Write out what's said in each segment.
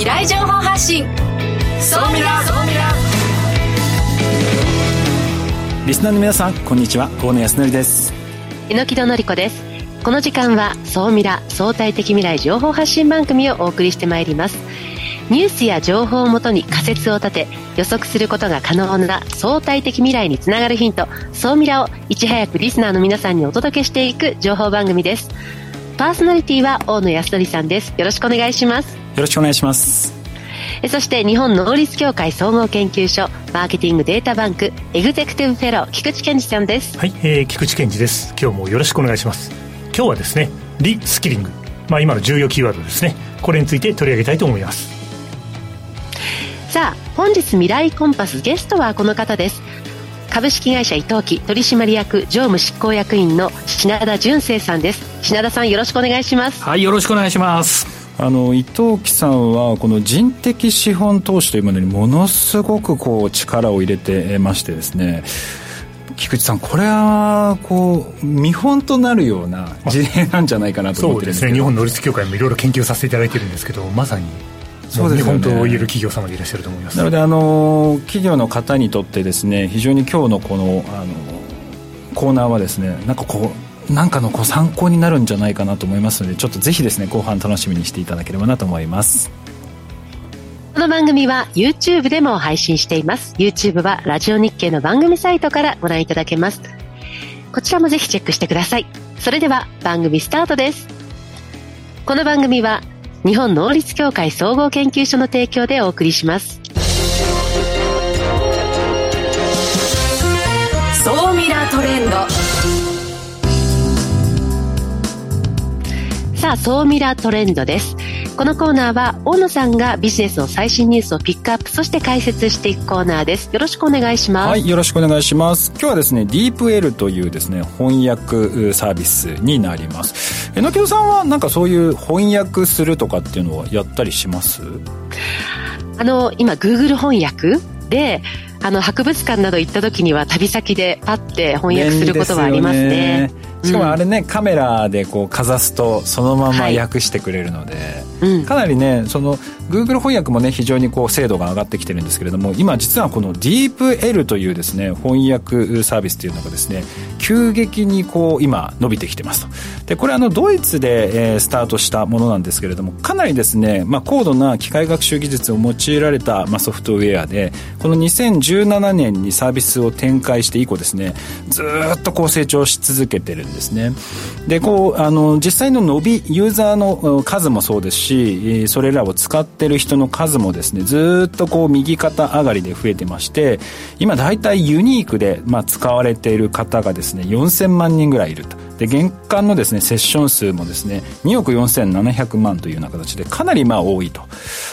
未来情報発信。そうみらそうみらリスナーの皆さんこんにちは。大野康則です。榎戸紀子です。この時間は総ミラ相対的未来情報発信番組をお送りしてまいります。ニュースや情報をもとに仮説を立て予測することが可能な相対的未来につながるヒント総ミラをいち早くリスナーの皆さんにお届けしていく情報番組です。パーソナリティは大野康則さんです。よろしくお願いします。よろしくお願いします。そして日本能率協会総合研究所マーケティングデータバンクエグゼクティブフェロー菊池健二さんです。はい、えー、菊池健二です。今日もよろしくお願いします。今日はですねリスキリング。まあ今の重要キーワードですね。これについて取り上げたいと思います。さあ本日未来コンパスゲストはこの方です。株式会社伊藤木取締役常務執行役員の品田純正さんです。品田さんよろしくお願いします。はいよろしくお願いしますあの伊藤木さんはこの人的資本投資というものにものすごくこう力を入れてましてですね。菊池さん、これはこう見本となるような事例なんじゃないかなと思ってそうですね、日本能率協会もいろいろ研究させていただいてるんですけど、まさにそうですね、本当を言える企業様でいらっしゃると思います。なのであの企業の方にとってですね非常に今日のこのあのコーナーはですねなんかこうなんかのこう参考になるんじゃないかなと思いますのでちょっとぜひですね後半楽しみにしていただければなと思います。この番組は YouTube でも配信しています。YouTube はラジオ日経の番組サイトからご覧いただけます。こちらもぜひチェックしてください。それでは番組スタートです。この番組は日本能率協会総合研究所の提供でお送りします。総ミラートレンドさあ総ミラートレンドです。このコーナーは大野さんがビジネスの最新ニュースをピックアップそして解説していくコーナーです。よろしくお願いします。はいよろしくお願いします。今日はですねディープ L というですね翻訳サービスになります。榎木さんはなんかそういう翻訳するとかっていうのはやったりします？あの今 Google 翻訳であの博物館など行った時には旅先でパッて翻訳することはありますねしかもあれね、うん、カメラでこうかざすとそのまま訳してくれるので、はいうん、かなりねその Google 翻訳もね非常にこう精度が上がってきてるんですけれども今実はこの DeepL というですね翻訳サービスというのがですね急激にこう今伸びてきてますと。でこれあのドイツで、えー、スタートしたものなんですけれどもかなりですね、まあ、高度な機械学習技術を用いられた、まあ、ソフトウェアでこの2017年にサービスを展開して以降ですねずっとこう成長し続けてるんですね。でこうあの実際の伸びユーザーの数もそうですしそれらを使ってる人の数もですねずっとこう右肩上がりで増えてまして今大体ユニークで、まあ、使われている方がですね4000万人ぐらいいると。で年間のですねセッション数もですね2億4700万というような形でかなりまあ多いと。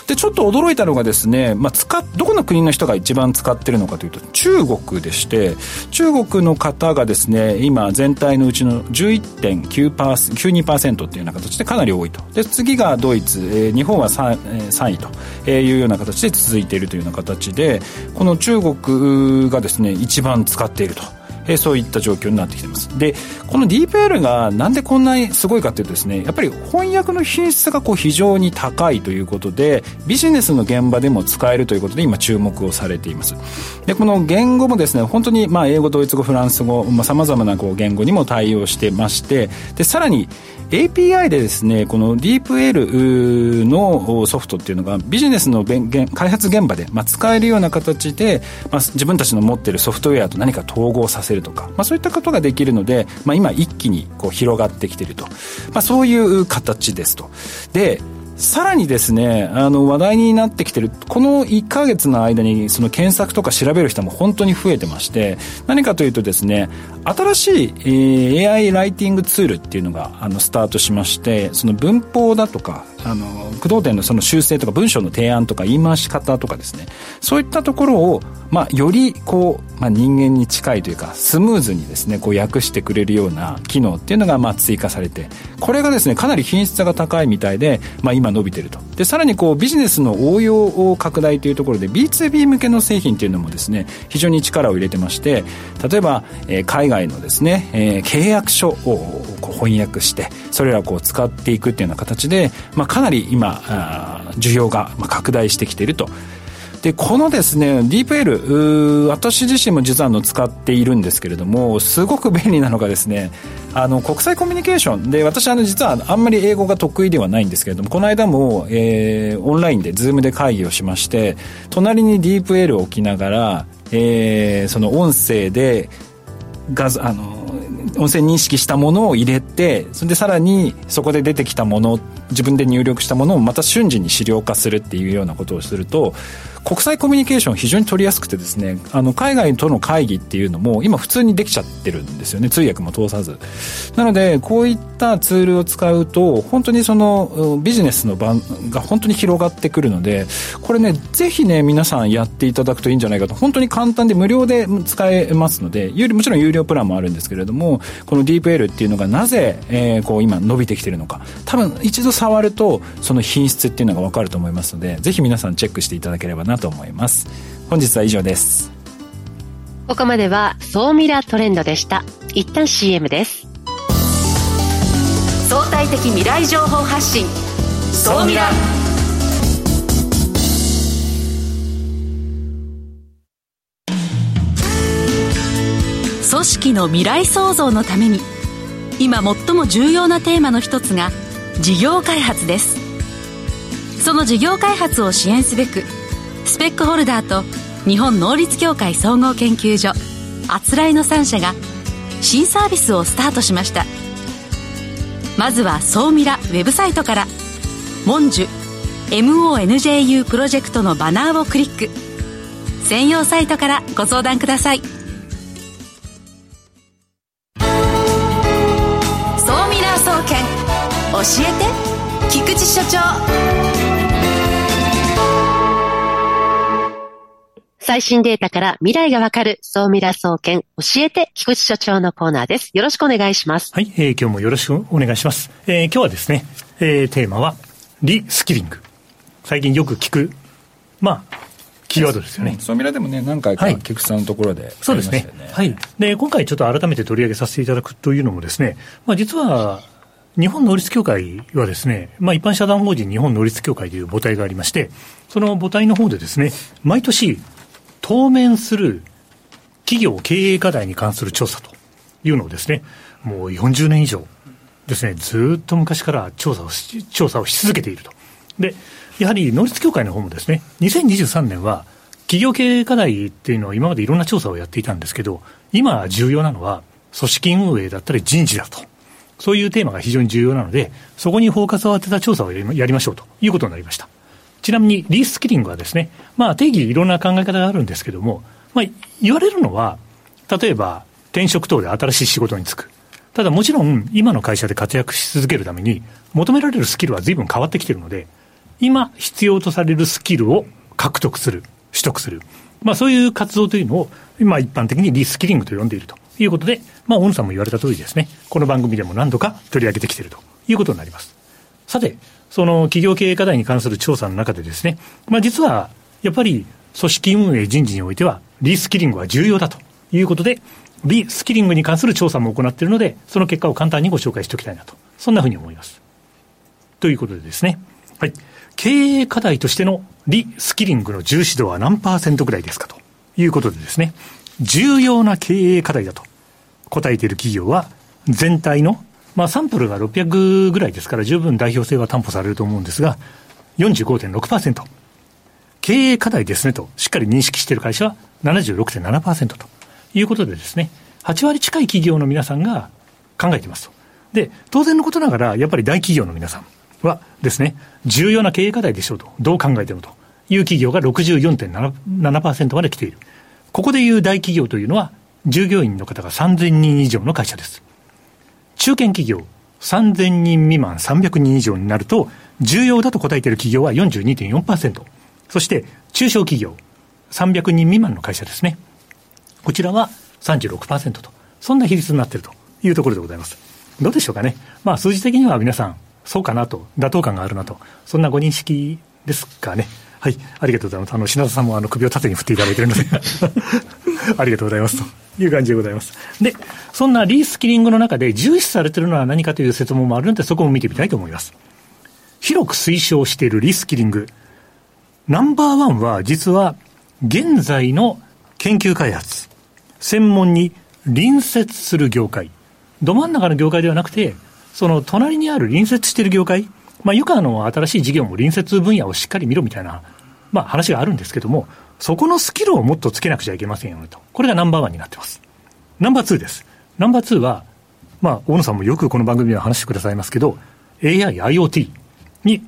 でちょっと驚いたのがですね、まあ、使どこの国の人が一番使ってるのかというと中国でして中国の方がですね今全体のうちの11.92%っていうような形でかなり多いと。で次がドイツ、えー、日本は 3,、3位というような形で続いているというような形でこの中国がですね一番使っていると。えー、そういった状況になってきてます。でこの DeepL がなんでこんなにすごいかというとですねやっぱり翻訳の品質がこう非常に高いということでビジネスの現場でも使えるということで今注目をされています。でこの言語もですね本当にまあ英語ドイツ語フランス語さまざ、まなこう言語にも対応してましてでさらに API でですねこの DeepL のソフトっていうのがビジネスの開発現場で、まあ、使えるような形で、まあ、自分たちの持っているソフトウェアと何か統合させるとか、まあ、そういったことができるので、まあ、今一気にこう広がってきてると、まあ、そういう形ですと。でさらにですね、あの話題になってきてる、この1ヶ月の間にその検索とか調べる人も本当に増えてまして、何かというとですね、新しい、えー、AI ライティングツールっていうのがあのスタートしまして、その文法だとか、あの、駆動点のその修正とか文章の提案とか言い回し方とかですね、そういったところを、まあ、よりこう、まあ、人間に近いというか、スムーズにですね、こう訳してくれるような機能っていうのが、まあ、追加されて、これがですね、かなり品質が高いみたいで、まあ、今伸びてると。で、さらにこう、ビジネスの応用を拡大というところで、B2B 向けの製品っていうのもですね、非常に力を入れてまして、例えば、えー、海外のですね、えー、契約書を翻訳して、それらをこう使っていくっていうような形で、まあ、あ、かなり今あ需要が拡大してきていると。でこのですねディープ L 私自身も実はの使っているんですけれどもすごく便利なのがですねあの国際コミュニケーション。で私あの実はあんまり英語が得意ではないんですけれどもこの間も、えー、オンラインでズームで会議をしまして隣にディープ L を置きながら、えー、その音声で画あの音声認識したものを入れてそれでさらにそこで出てきたもの自分で入力したものをまた瞬時に資料化するっていうようなことをすると国際コミュニケーション非常に取りやすくてですねあの海外との会議っていうのも今普通にできちゃってるんですよね通訳も通さず。なのでこういったツールを使うと本当にそのビジネスの場が本当に広がってくるのでこれねぜひね皆さんやっていただくといいんじゃないかと本当に簡単で無料で使えますのでもちろん有料プランもあるんですけれどもこの DeepL っていうのがなぜ、えー、こう今伸びてきてるのか。多分一度触るとその品質っていうのが分かると思いますのでぜひ皆さんチェックしていただければなと思います。本日は以上です。ここまでは総ミラトレンドでした。一旦 CM です。相対的未来情報発信。総ミラ。組織の未来創造のために今最も重要なテーマの一つが事業開発です。その事業開発を支援すべくスペックホルダーと日本能率協会総合研究所あつらいの3社が新サービスをスタートしました。まずは総ミラウェブサイトから「モンジュ MONJU プロジェクト」のバナーをクリック。専用サイトからご相談ください。最新データから未来がわかる、総ミラ総研、教えて、菊池所長のコーナーです。よろしくお願いします。はい、えー、今日もよろしくお願いします。えー、今日はですね、えー、テーマは、リスキリング。最近よく聞く、まあ、キーワードですよね。総ミラでもね、何回か菊池さんのところで、ね、そうですね。はい。で、今回ちょっと改めて取り上げさせていただくというのもですね、まあ実は、日本能率協会はですね、まあ一般社団法人日本能率協会という母体がありまして、その母体の方でですね、毎年当面する企業経営課題に関する調査というのをですね、もう40年以上ですね、ずっと昔から調査をし、調査をし続けていると。で、やはり農立協会の方もですね、2023年は企業経営課題っていうのを今までいろんな調査をやっていたんですけど、今重要なのは組織運営だったり人事だと。そういうテーマが非常に重要なので、そこにフォーカスを当てた調査をやりましょうということになりました。ちなみにリスキリングはですね、まあ定義いろんな考え方があるんですけども、まあ言われるのは、例えば転職等で新しい仕事に就く。ただもちろん今の会社で活躍し続けるために求められるスキルは随分変わってきてるので、今必要とされるスキルを獲得する、取得する。まあそういう活動というのを、今一般的にリスキリングと呼んでいるということで、まあ大野さんも言われた通りですね、この番組でも何度か取り上げてきているということになります。さて、その企業経営課題に関する調査の中でですね、まあ、実はやっぱり組織運営人事においては、リスキリングは重要だということで、リスキリングに関する調査も行っているので、その結果を簡単にご紹介しておきたいなと、そんなふうに思います。ということでですね、はい、経営課題としてのリスキリングの重視度は何パーセントぐらいですかということでですね、重要な経営課題だと答えている企業は、全体のまあ、サンプルが600ぐらいですから、十分代表性は担保されると思うんですが、45.6%。経営課題ですねと、しっかり認識している会社は76.7%ということでですね、8割近い企業の皆さんが考えていますと。で、当然のことながら、やっぱり大企業の皆さんはですね、重要な経営課題でしょうと、どう考えてもという企業が64.7%まで来ている。ここでいう大企業というのは、従業員の方が3000人以上の会社です。中堅企業、3000人未満300人以上になると、重要だと答えている企業は42.4%。そして、中小企業、300人未満の会社ですね。こちらは36%と。そんな比率になっているというところでございます。どうでしょうかね。まあ、数字的には皆さん、そうかなと、妥当感があるなと、そんなご認識ですかね。はい、ありがとうございます。あの、品田さんもあの首を縦に振っていただいているので ありがとうございますという感じでございます。で、そんなリースキリングの中で重視されているのは何かという説問もあるので、そこも見てみたいと思います。広く推奨しているリスキリング。ナンバーワンは実は現在の研究開発、専門に隣接する業界、ど真ん中の業界ではなくて、その隣にある隣接している業界、まあ、ユカの新しい事業も隣接分野をしっかり見ろみたいな、まあ、話があるんですけども、そこのスキルをもっとつけなくちゃいけませんよねと。これがナンバーワンになってます。ナンバーツーです。ナンバーツーは、まあ、大野さんもよくこの番組では話してくださいますけど、AI、IoT に、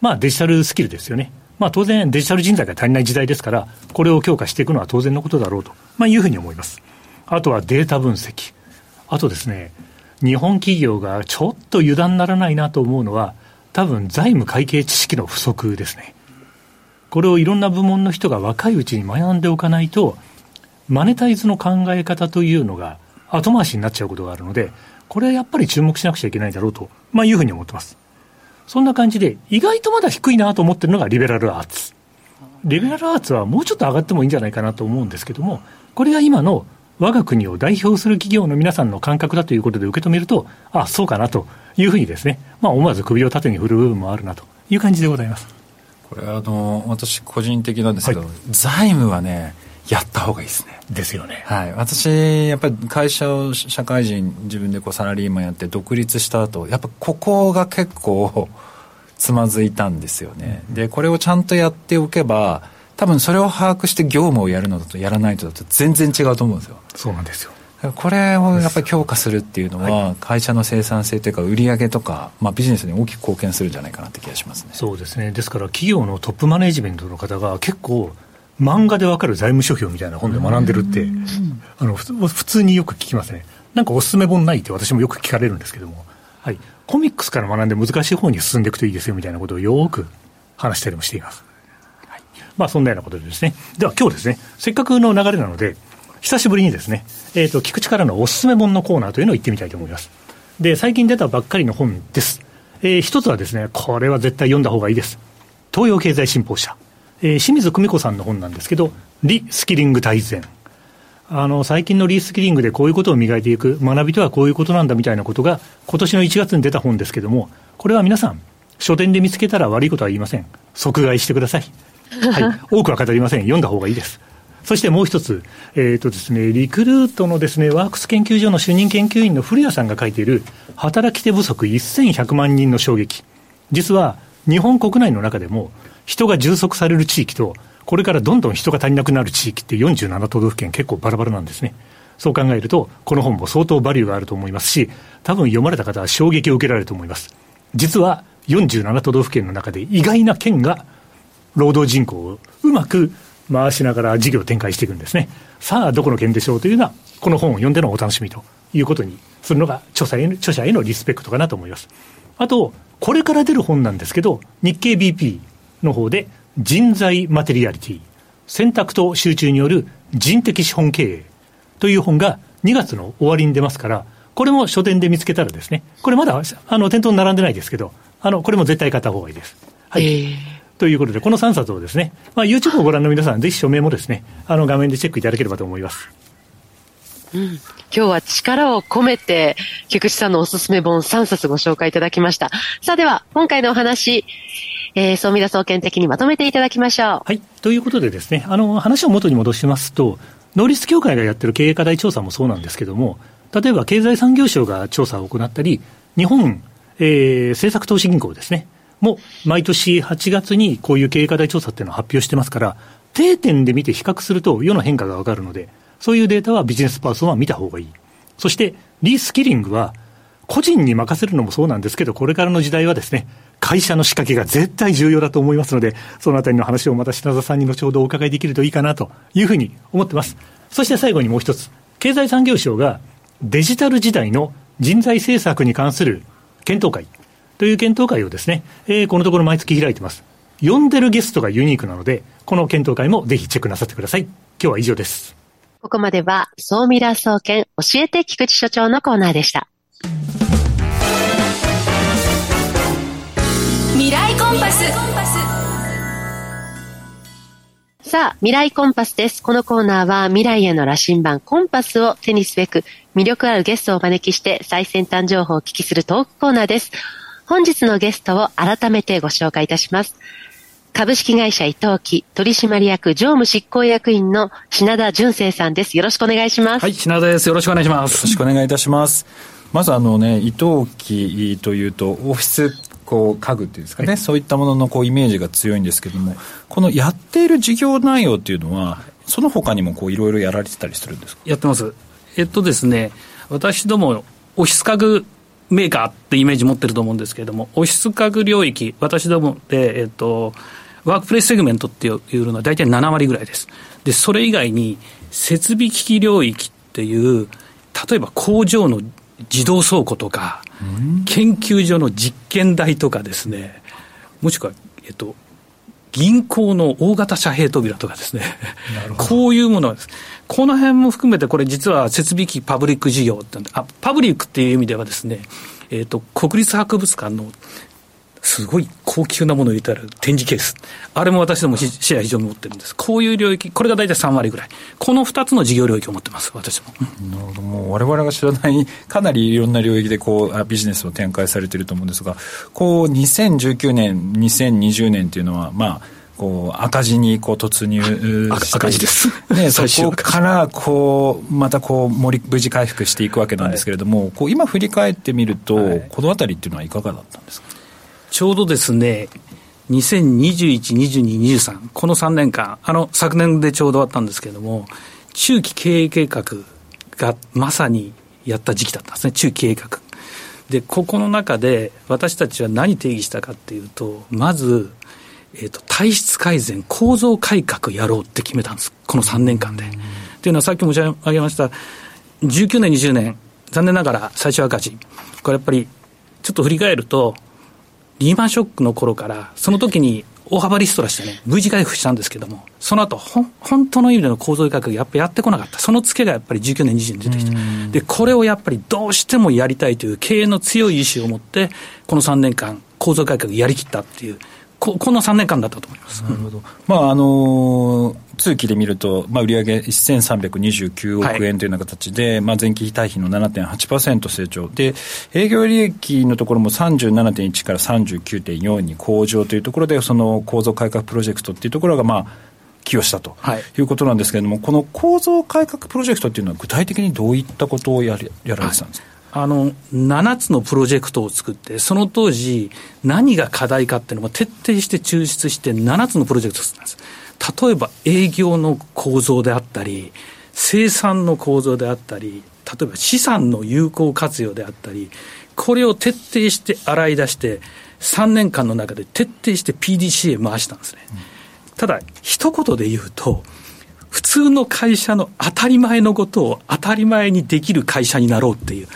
まあ、デジタルスキルですよね。まあ、当然デジタル人材が足りない時代ですから、これを強化していくのは当然のことだろうと、まあ、いうふうに思います。あとはデータ分析。あとですね、日本企業がちょっと油断ならないなと思うのは、多分財務会計知識の不足ですね。これをいろんな部門の人が若いうちに学んでおかないと、マネタイズの考え方というのが後回しになっちゃうことがあるので、これはやっぱり注目しなくちゃいけないだろうと、まあ、いうふうに思ってます。そんな感じで、意外とまだ低いなと思ってるのがリベラルアーツ。リベラルアーツはもうちょっと上がってもいいんじゃないかなと思うんですけども、これが今の我が国を代表する企業の皆さんの感覚だということで受け止めると、あそうかなというふうにですね、まあ、思わず首を縦に振る部分もあるなという感じでございます。これあの私個人的なんですけど、はい、財務はねやった方がいいですね。ですよね。はい。私、やっぱり会社を社会人、自分でこうサラリーマンやって独立した後、やっぱここが結構つまずいたんですよね。で、これをちゃんとやっておけば、多分それを把握して業務をやるのだとやらないとだと全然違うと思うんですよ。そうなんですよ。これをやっぱり強化するっていうのは、会社の生産性というか、売上とか、まあ、ビジネスに大きく貢献するんじゃないかなって気がしますね。そうですね、ですから企業のトップマネジメントの方が結構、漫画でわかる財務諸表みたいな本で学んでるって、あの普通によく聞きますね。なんかおすすめ本ないって私もよく聞かれるんですけども、はい、コミックスから学んで難しい方に進んでいくといいですよみたいなことをよく話したりもしています。はい、まあそんなようなことでですね。では今日ですね、せっかくの流れなので、久しぶりにですね、えっ、ー、と、菊池からのおすすめ本のコーナーというのを行ってみたいと思います。で、最近出たばっかりの本です。えー、一つはですね、これは絶対読んだ方がいいです。東洋経済新報社。えー、清水久美子さんの本なんですけど、リスキリング大全。あの、最近のリスキリングでこういうことを磨いていく、学びとはこういうことなんだみたいなことが、今年の1月に出た本ですけども、これは皆さん、書店で見つけたら悪いことは言いません。即買いしてください。はい。多くは語りません。読んだ方がいいです。そしてもう一つ、えっ、ー、とですね、リクルートのですね、ワークス研究所の主任研究員の古谷さんが書いている、働き手不足1100万人の衝撃。実は、日本国内の中でも、人が充足される地域と、これからどんどん人が足りなくなる地域って47都道府県結構バラバラなんですね。そう考えると、この本も相当バリューがあると思いますし、多分読まれた方は衝撃を受けられると思います。実は47都道府県の中で意外な県が労働人口をうまく回しながら事業展開していくんですね。さあ、どこの県でしょうというのは、この本を読んでのお楽しみということにするのが著者への著者へのリスペクトかなと思います。あと、これから出る本なんですけど、日経 BP の方で、人材マテリアリティ、選択と集中による人的資本経営という本が2月の終わりに出ますから、これも書店で見つけたらですね、これまだあの店頭に並んでないですけど、あのこれも絶対買った方がいいです。はい。えー、ということで、この3冊をですね、まあ、YouTube をご覧の皆さん、ぜひ署名もですね、あの画面でチェックいただければと思います。うん、今日は力を込めて、菊池さんのおすすめ本3冊ご紹介いただきました。さあでは、今回のお話、えー、総ミラ総研的にまとめていただきましょう。はい。ということでですね、あの、話を元に戻しますと、農林協会がやってる経営課題調査もそうなんですけども、例えば経済産業省が調査を行ったり、日本、えー、政策投資銀行ですね、も毎年8月にこういう経営課題調査っていうのを発表してますから、定点で見て比較すると世の変化がわかるので、そういうデータはビジネスパーソンは見た方がいい。そして、リスキリングは、個人に任せるのもそうなんですけど、これからの時代はですね、会社の仕掛けが絶対重要だと思いますので、そのあたりの話をまた品田さんに後ほどお伺いできるといいかなというふうに思ってます。そして最後にもう一つ、経済産業省がデジタル時代の人材政策に関する検討会という検討会をですね、えー、このところ毎月開いてます。呼んでるゲストがユニークなので、この検討会もぜひチェックなさってください。今日は以上です。ここまでは、総ミラー総研教えて菊池所長のコーナーでした。未来コンパスさあ、未来コンパスです。このコーナーは未来への羅針盤コンパスを手にすべく魅力あるゲストをお招きして最先端情報をお聞きするトークコーナーです。本日のゲストを改めてご紹介いたします。株式会社伊藤木取締役常務執行役員の品田淳生さんです。よろしくお願いします。はい、品田です。よろしくお願いします。よろしくお願いいたします。まずあのね、伊藤木というと、オフィスこう家具っていうんですかね、はい、そういったもののこうイメージが強いんですけども、このやっている事業内容っていうのは、その他にもこういろいろやられてたりするんですか？やってます。えっとですね、私ども、オフィス家具メーカーってイメージ持ってると思うんですけれども、オフィス家具領域、私どもで、えっと、ワークプレイスセグメントっていうのは大体7割ぐらいです。で、それ以外に設備機器領域っていう、例えば工場の自動倉庫とか、研究所の実験台とかですね、もしくは、えっと、銀行の大型遮蔽扉とかですね、こういうものです。この辺も含めて、これ実は設備機パブリック事業ってあ、パブリックっていう意味ではですね、えっ、ー、と、国立博物館のすごい高級なものを入れてある展示ケース。あれも私どもシェア非常に持ってるんです。こういう領域、これが大体3割ぐらい。この2つの事業領域を持ってます、私も。なるほど。もう我々が知らない、かなりいろんな領域でこう、ビジネスを展開されていると思うんですが、こう、2019年、2020年っていうのは、まあ、こう赤字にこう突入赤字です、ね、そこからこうまたこう森無事回復していくわけなんですけれども、はい、こう今振り返ってみると、はい、このあたりっていうのはいかがだったんですか？ちょうどですね、2021、22、23、この3年間、あの、昨年でちょうど終わったんですけれども、中期経営計画がまさにやった時期だったんですね、中期経営計画。で、ここの中で私たちは何定義したかっていうと、まず、えっ、ー、と、体質改善、構造改革やろうって決めたんです。この3年間で。っていうのはさっき申し上げました、19年、20年、残念ながら最初赤字。これやっぱり、ちょっと振り返ると、リーマンショックの頃から、その時に大幅リストラしてね、V 字回復したんですけども、その後、ほ本当の意味での構造改革やっぱやってこなかった。そのツケがやっぱり19年、20年出てきて。で、これをやっぱりどうしてもやりたいという経営の強い意志を持って、この3年間、構造改革やりきったっていう、ここの3年間だったと思います。なるほど。まあ、あのー、通期で見ると、まあ、売上1329億円というような形で、はい、まあ、前期比対比の7.8%成長。で、営業利益のところも37.1から39.4に向上というところで、その構造改革プロジェクトっていうところが、まあ、寄与したということなんですけれども、はい、この構造改革プロジェクトっていうのは具体的にどういったことをややられてたんですか、はいあの、7つのプロジェクトを作って、その当時、何が課題かっていうのを徹底して抽出して、7つのプロジェクトを作ったんです。例えば、営業の構造であったり、生産の構造であったり、例えば資産の有効活用であったり、これを徹底して洗い出して、3年間の中で徹底して PDCA 回したんですね。うん、ただ、一言で言うと、普通の会社の当たり前のことを当たり前にできる会社になろうっていう、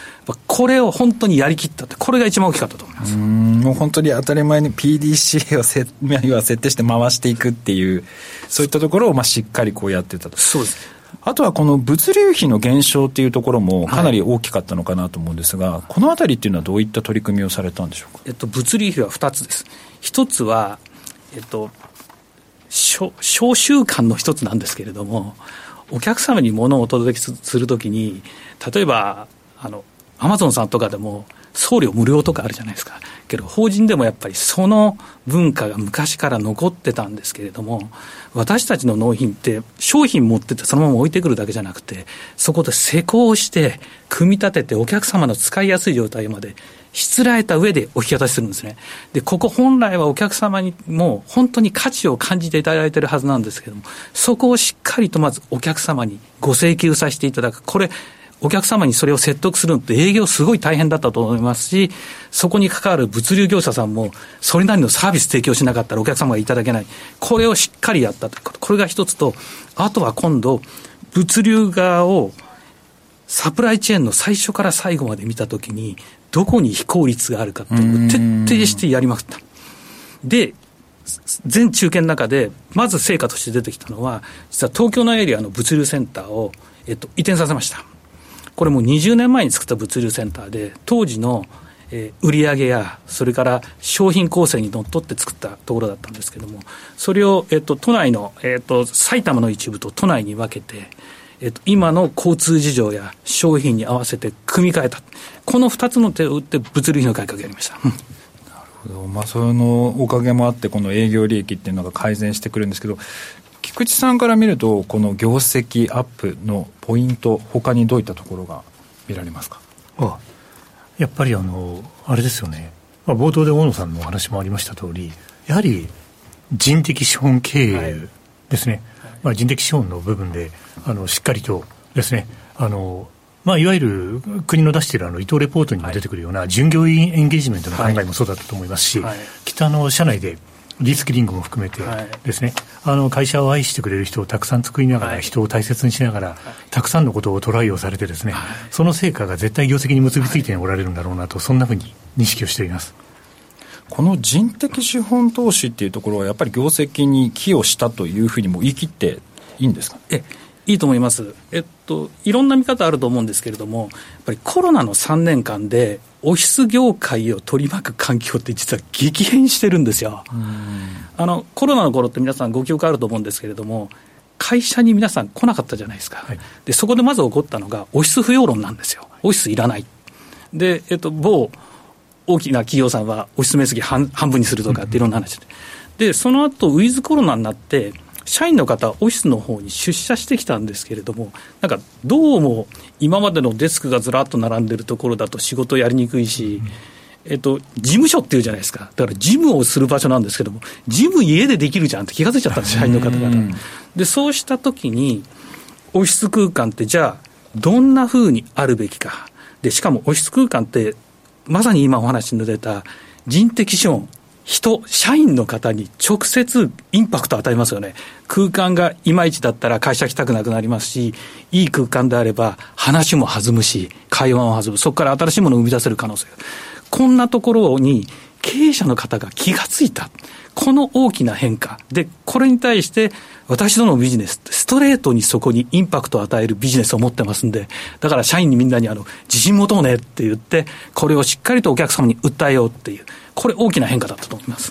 これを本当にやりきったって、これが一番大きかったと思います。もう本当に当たり前に PDCA をせは設定して回していくっていう、そういったところをまあしっかりこうやってたと。そうです。あとはこの物流費の減少っていうところもかなり大きかったのかなと思うんですが、はい、このあたりっていうのはどういった取り組みをされたんでしょうか、えっと、物流費は2つです。1つは、えっと、商習慣の一つなんですけれども、お客様に物をお届けするときに、例えば、あの、アマゾンさんとかでも、送料無料とかあるじゃないですか。けど、法人でもやっぱりその文化が昔から残ってたんですけれども、私たちの納品って商品持っててそのまま置いてくるだけじゃなくて、そこで施工して、組み立ててお客様の使いやすい状態までしつらえた上でお引き渡しするんですね。で、ここ本来はお客様にも本当に価値を感じていただいているはずなんですけども、そこをしっかりとまずお客様にご請求させていただく。これ、お客様にそれを説得するのって営業すごい大変だったと思いますし、そこに関わる物流業者さんも、それなりのサービス提供しなかったらお客様がいただけない。これをしっかりやったということ。これが一つと、あとは今度、物流側をサプライチェーンの最初から最後まで見たときに、どこに非効率があるかっていうのを徹底してやりまくった。で、全中堅の中で、まず成果として出てきたのは、実は東京のエリアの物流センターを、えっと、移転させました。これも20年前に作った物流センターで、当時の、えー、売り上げや、それから商品構成にのっとって作ったところだったんですけども、それを、えっと、都内の、えっと、埼玉の一部と都内に分けて、えっと、今の交通事情や商品に合わせて組み替えた。この二つの手を打って物流費の改革をやりました。ほど、まあ、そのおかげもあって、この営業利益っていうのが改善してくるんですけど、菊池さんから見ると、この業績アップのポイント、他にどういったところが見られますか？あやっぱりあの、あれですよね、まあ、冒頭で大野さんのお話もありました通り、やはり人的資本経営ですね、はい、まあ、人的資本の部分であのしっかりとですね、あのまあ、いわゆる国の出しているあの伊藤レポートにも出てくるような従業員エンゲージメントの考えもそうだったと思いますし、はい、北の社内でリスキリングも含めてですね、はい、あの会社を愛してくれる人をたくさん作りながら、はい、人を大切にしながら、たくさんのことをトライをされてですね、その成果が絶対業績に結びついておられるんだろうなと、そんなふうに認識をしております。この人的資本投資っていうところは、やっぱり業績に寄与したというふうにも言い切っていいんですか？えいいと思います、えっと、いろんな見方あると思うんですけれども、やっぱりコロナの3年間で、オフィス業界を取り巻く環境って実は激変してるんですよ。あのコロナの頃って皆さんご記憶あると思うんですけれども、会社に皆さん来なかったじゃないですか、はい、でそこでまず起こったのが、オフィス不要論なんですよ、オフィスいらない。で、えっと、某大きな企業さんはオフィス面積半半分にするとかっていろんな話で、でその後ウィズコロナになって、社員の方、オフィスの方に出社してきたんですけれども、なんかどうも今までのデスクがずらっと並んでるところだと仕事やりにくいし、えっと、事務所っていうじゃないですか、だから事務をする場所なんですけども、事務家でできるじゃんって気が付いちゃったんです、社員の方々。で、そうしたときに、オフィス空間ってじゃあ、どんなふうにあるべきか。で、しかもオフィス空間って、まさに今お話に出た人的資本、人、社員の方に直接インパクトを与えますよね。空間がいまいちだったら会社来たくなくなりますし、いい空間であれば話も弾むし、会話も弾む。そこから新しいものを生み出せる可能性。こんなところに経営者の方が気がついた。この大きな変化。で、これに対して私どのビジネス、ストレートにそこにインパクトを与えるビジネスを持ってますんで、だから社員にみんなにあの、自信持とうねって言って、これをしっかりとお客様に訴えようっていう。これ、大きな変化だったと思います。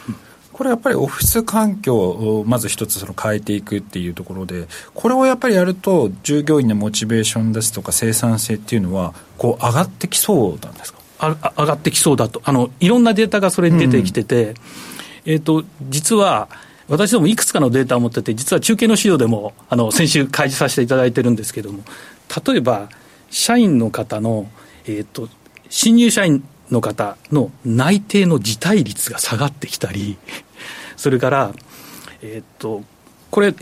これやっぱりオフィス環境をまず一つその変えていくっていうところで、これをやっぱりやると、従業員のモチベーションですとか、生産性っていうのは、こう上がってきそうなんですか？あ上がってきそうだと。あの、いろんなデータがそれに出てきてて、うん、えーと、実は、私どもいくつかのデータを持ってて、実は中継の資料でもあの先週開示させていただいてるんですけれども、例えば、社員の方の、えーと新入社員の方の内定の辞退率が下がってきたり、それから、えっと、これ、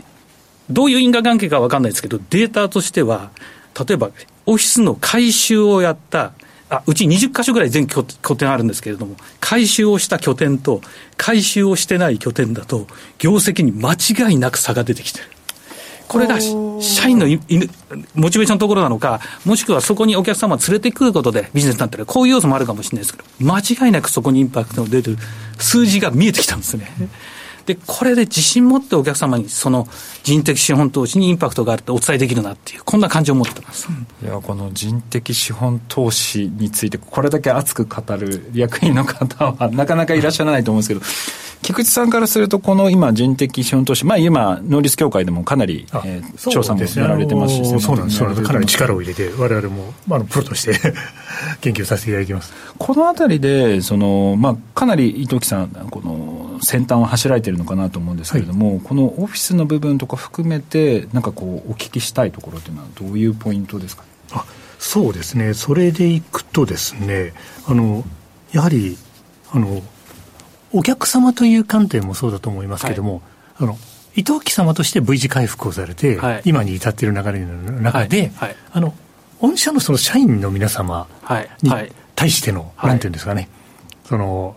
どういう因果関係か分かんないですけど、データとしては、例えば、オフィスの改修をやった、あうち20か所ぐらい全拠点あるんですけれども、改修をした拠点と、改修をしてない拠点だと、業績に間違いなく差が出てきてる。これが社員のモチベーションのところなのか、もしくはそこにお客様を連れてくることでビジネスになったら、こういう要素もあるかもしれないですけど、間違いなくそこにインパクトの出る数字が見えてきたんですね。で、これで自信持ってお客様にその人的資本投資にインパクトがあるってお伝えできるなっていう、こんな感じを持ってます。いや、この人的資本投資について、これだけ熱く語る役員の方は なかなかいらっしゃらないと思うんですけど、菊池さんからすると、この今、人的資本投資、まあ、今、能率協会でもかなり、えー、調査もやられてますし、そうなんです、かなり力を入れて、われわれも、まあ、プロとして 研究させていただきます。このあたりで、そのまあ、かなり伊藤木さん、この先端を走られてるのかなと思うんですけれども、はい、このオフィスの部分とか含めて、なんかこう、お聞きしたいところというのは、どういうポイントですか、あそうですね、それでいくとですね、あのやはり、あのお客様という観点もそうだと思いますけれども、はい、あの伊藤木様として V 字回復をされて、はい、今に至っている流れの中で、はい、あの御社のその社員の皆様に対しての、なんていうんですかね、その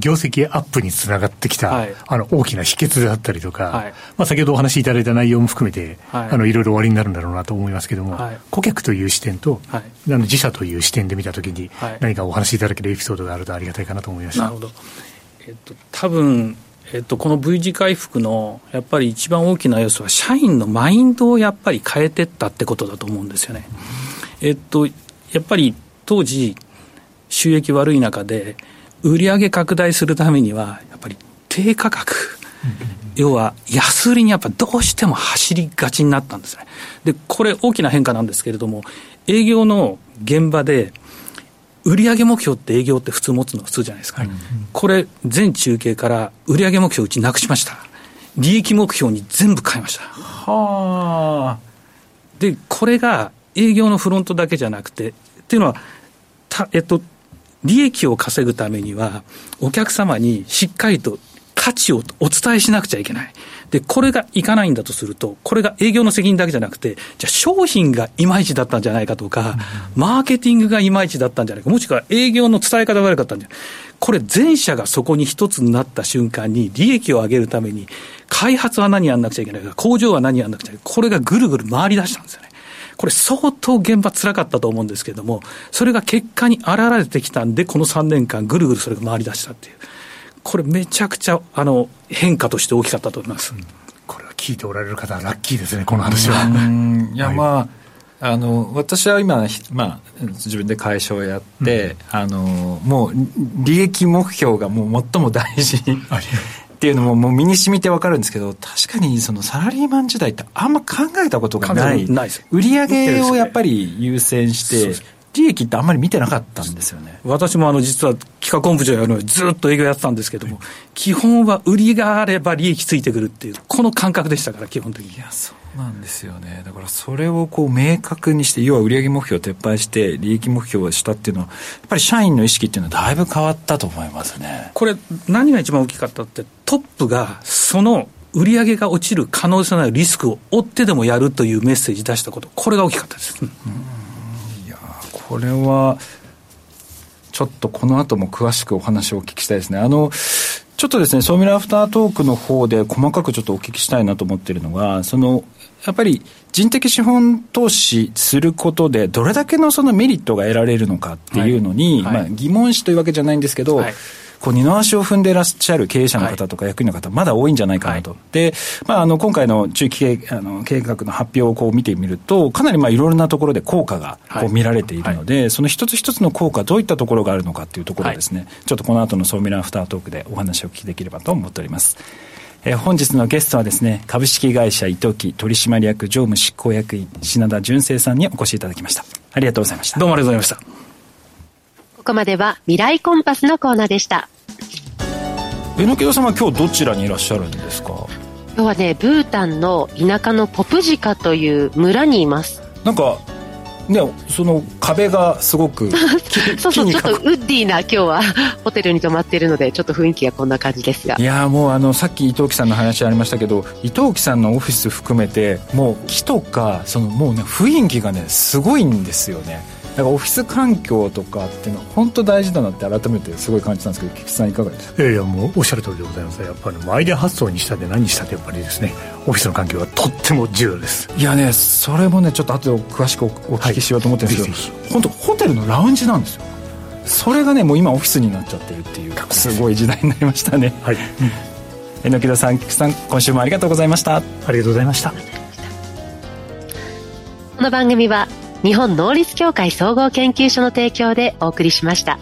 業績アップにつながってきた、はい、あの大きな秘訣であったりとか、はい、まあ、先ほどお話しいただいた内容も含めて、はい、あのいろいろ終わりになるんだろうなと思いますけれども、はい、顧客という視点と、あの自社という視点で見たときに、何かお話しいただけるエピソードがあるとありがたいかなと思いましたなるほど、えっと多分えっと、この V 字回復のやっぱり一番大きな要素は、社員のマインドをやっぱり変えてったってことだと思うんですよね。えっと、やっぱり当時、収益悪い中で、売上拡大するためには、やっぱり低価格、要は安売りにやっぱどうしても走りがちになったんですね。で、これ大きな変化なんですけれども、営業の現場で、売売上目標って営業って普通持つの普通じゃないですか、これ、全中継から売上目標うちなくしました、利益目標に全部変えました。はで、これが営業のフロントだけじゃなくて、っていうのは、たえっと、利益を稼ぐためには、お客様にしっかりと価値をお伝えしなくちゃいけない。で、これがいかないんだとすると、これが営業の責任だけじゃなくて、じゃあ商品がいまいちだったんじゃないかとか、マーケティングがいまいちだったんじゃないか、もしくは営業の伝え方が悪かったんじゃないか。これ全社がそこに一つになった瞬間に利益を上げるために、開発は何やんなくちゃいけないか、工場は何やんなくちゃいけないか、これがぐるぐる回り出したんですよね。これ相当現場辛かったと思うんですけれども、それが結果に現れてきたんで、この3年間ぐるぐるそれが回り出したっていう。これめちゃくちゃあの変化として大きかったと思います。うんこれは聞いておられる方はラッキーですね、この話は。いや、まあ、あの私は今、まあ、自分で会社をやって、うん、あのもう利益目標がもう最も大事っていうのももう身に染みて分かるんですけど確かにそのサラリーマン時代ってあんま考えたことがない。売り上げをやっぱり優先して利益ってあんまり見てなかったんですよね私もあの実は企画本部長やるのにずっと営業やってたんですけども、基本は売りがあれば利益ついてくるっていう、この感覚でしたから、基本的に。いや、そうなんですよね。だからそれをこう明確にして、要は売上目標を撤廃して、利益目標をしたっていうのは、やっぱり社員の意識っていうのはだいぶ変わったと思いますね。これ、何が一番大きかったって、トップがその売り上げが落ちる可能性のあるリスクを負ってでもやるというメッセージ出したこと、これが大きかったです。うんこれは、ちょっとこの後も詳しくお話をお聞きしたいですね。あの、ちょっとですね、ソーミラアフタートークの方で細かくちょっとお聞きしたいなと思っているのが、その、やっぱり人的資本投資することで、どれだけのそのメリットが得られるのかっていうのに、はい。はい、まあ疑問視というわけじゃないんですけど、はいこう二の足を踏んでいらっしゃる経営者の方とか役員の方、まだ多いんじゃないかなと。はい、で、まあ、あの、今回の中期計あの計画の発表をこう見てみると、かなりまあいろいろなところで効果がこう見られているので、はい、その一つ一つの効果、どういったところがあるのかっていうところですね、はい、ちょっとこの後の総ミラーアフタートークでお話をお聞きできればと思っております。えー、本日のゲストはですね、株式会社伊藤木取締役常務執行役員品田純正さんにお越しいただきました。ありがとうございました。どうもありがとうございました。ここまでは未来コンパスのコーナーでした。様今日どちらにいらっしゃるんですか？今日はねブータンの田舎のポプジカという村にいます。なんかねその壁がすごく そうそうちょっとウッディな今日はホテルに泊まっているのでちょっと雰囲気がこんな感じですが。いやもうあのさっき伊藤木さんの話ありましたけど伊藤木さんのオフィス含めてもう木とかそのもうね雰囲気がねすごいんですよねだからオフィス環境とかっていうのは本当大事だなって改めてすごい感じたんですけど菊池さんいかがですか？いやいやもうおっしゃる通りでございます。やっぱりアイデア発想にしたって何にしたってやっぱりですねオフィスの環境はとっても重要です。いやねそれもねちょっと後で詳しくお聞きしようと思ってるんですけど、はい、本当ホテルのラウンジなんですよ。それがねもう今オフィスになっちゃってるっていうすごい時代になりましたね。はい、榎木田さん菊池さん今週もありがとうございました。ありがとうございました。この番組は日本能率協会総合研究所の提供でお送りしました。